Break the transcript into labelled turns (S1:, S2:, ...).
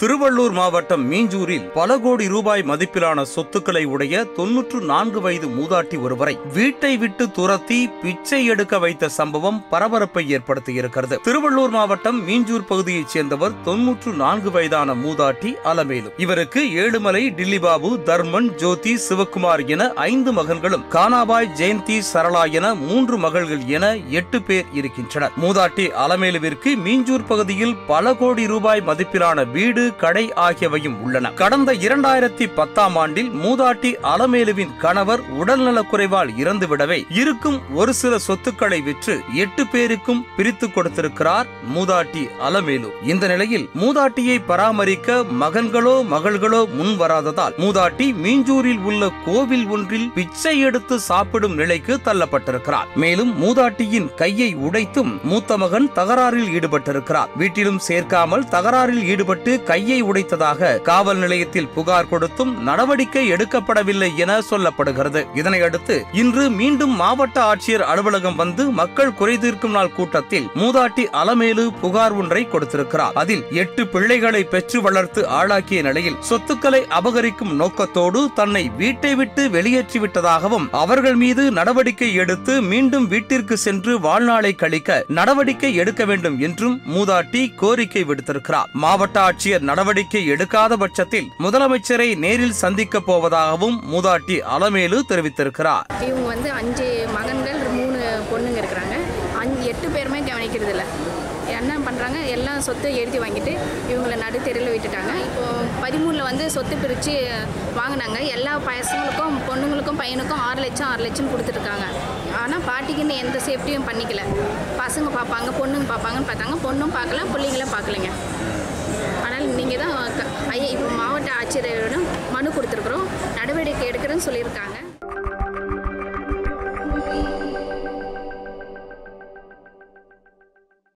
S1: திருவள்ளூர் மாவட்டம் மீஞ்சூரில் பல கோடி ரூபாய் மதிப்பிலான சொத்துக்களை உடைய தொன்னூற்று நான்கு வயது மூதாட்டி ஒருவரை வீட்டை விட்டு துரத்தி பிச்சை எடுக்க வைத்த சம்பவம் பரபரப்பை ஏற்படுத்தியிருக்கிறது. திருவள்ளூர் மாவட்டம் மீஞ்சூர் பகுதியைச் சேர்ந்தவர் தொன்னூற்று நான்கு வயதான மூதாட்டி அலமேலு. இவருக்கு ஏழுமலை டில்லிபாபு தர்மன் ஜோதி சிவக்குமார் என ஐந்து மகன்களும் கானாபாய் ஜெயந்தி சரளா என மூன்று மகள்கள் என எட்டு பேர் இருக்கின்றனர். மூதாட்டி அலமேலுவிற்கு மீஞ்சூர் பகுதியில் பல கோடி ரூபாய் மதிப்பிலான வீடு கடை ஆகியவையும் உள்ளன. கடந்த இரண்டாயிரத்தி பத்தாம் ஆண்டில் மூதாட்டி அலமேலுவின் கணவர் உடல்நலக்குறைவால் இறந்துவிடவே இருக்கும் ஒரு சில சொத்துக்களை விற்று எட்டு பேருக்கும் பிரித்து கொடுத்திருக்கிறார் மூதாட்டி அலமேலு. இந்த நிலையில் மூதாட்டியை பராமரிக்க மகன்களோ மகள்களோ முன் வராததால் மூதாட்டி மீஞ்சூரில் உள்ள கோவில் ஒன்றில் பிச்சை எடுத்து சாப்பிடும் நிலைக்கு தள்ளப்பட்டிருக்கிறார். மேலும் மூதாட்டியின் கையை உடைத்தும் மூத்த மகன் தகராறில் ஈடுபட்டிருக்கிறார். வீட்டிலும் சேர்க்காமல் தகராறில் ஈடுபட்டு கை கையை உடைத்ததாக காவல் நிலையத்தில் புகார் கொடுத்தும் நடவடிக்கை எடுக்கப்படவில்லை என சொல்லப்படுகிறது. இதனையடுத்து இன்று மீண்டும் மாவட்ட ஆட்சியர் அலுவலகம் வந்து மக்கள் குறைதீர்க்கும் நாள் கூட்டத்தில் மூதாட்டி அலமேலு புகார் ஒன்றை கொடுத்திருக்கிறார். அதில் எட்டு பிள்ளைகளை பெற்று வளர்த்து ஆளாக்கிய நிலையில் சொத்துக்களை அபகரிக்கும் நோக்கத்தோடு தன்னை வீட்டை விட்டு வெளியேற்றி விட்டதாகவும் அவர்கள் மீது நடவடிக்கை எடுத்து மீண்டும் வீட்டிற்கு சென்று வாழ்நாளை கழிக்க நடவடிக்கை எடுக்க வேண்டும் என்றும் மூதாட்டி கோரிக்கை விடுத்திருக்கிறார். மாவட்ட ஆட்சியர் நடவடிக்கை எடுக்காத பட்சத்தில் முதலமைச்சரை நேரில் சந்திக்கப் போவதாகவும் மூதாட்டி அலமேலு தெரிவித்திருக்கிறார்.
S2: இவங்க வந்து அஞ்சு மகன்கள் மூணு பொண்ணுங்க இருக்கிறாங்க. அஞ்சு எட்டு பேருமே கவனிக்கிறது இல்லை. என்ன பண்ணுறாங்க எல்லா சொத்தை எழுதி வாங்கிட்டு இவங்கள நடுத்தெருவில் விட்டுட்டாங்க. இப்போ பதிமூணில் வந்து சொத்து பிரித்து வாங்கினாங்க. எல்லா பசங்களுக்கும் பொண்ணுங்களுக்கும் பையனுக்கும் ஆறு லட்சம் ஆறு லட்சம் கொடுத்துருக்காங்க ஆனால் பாட்டிக்குன்னு எந்த சேஃப்டியும் பண்ணிக்கல. பசங்க பார்ப்பாங்க பொண்ணுங்க பார்ப்பாங்கன்னு பார்த்தாங்க. பொண்ணும் பார்க்கல பிள்ளைங்களும் பார்க்கலைங்க. ஆனால் ஆட்சியரிடம் மனு கொடுத்துருக்குறோம். நடவடிக்கை எடுக்கிறேன்னு சொல்லியிருக்காங்க.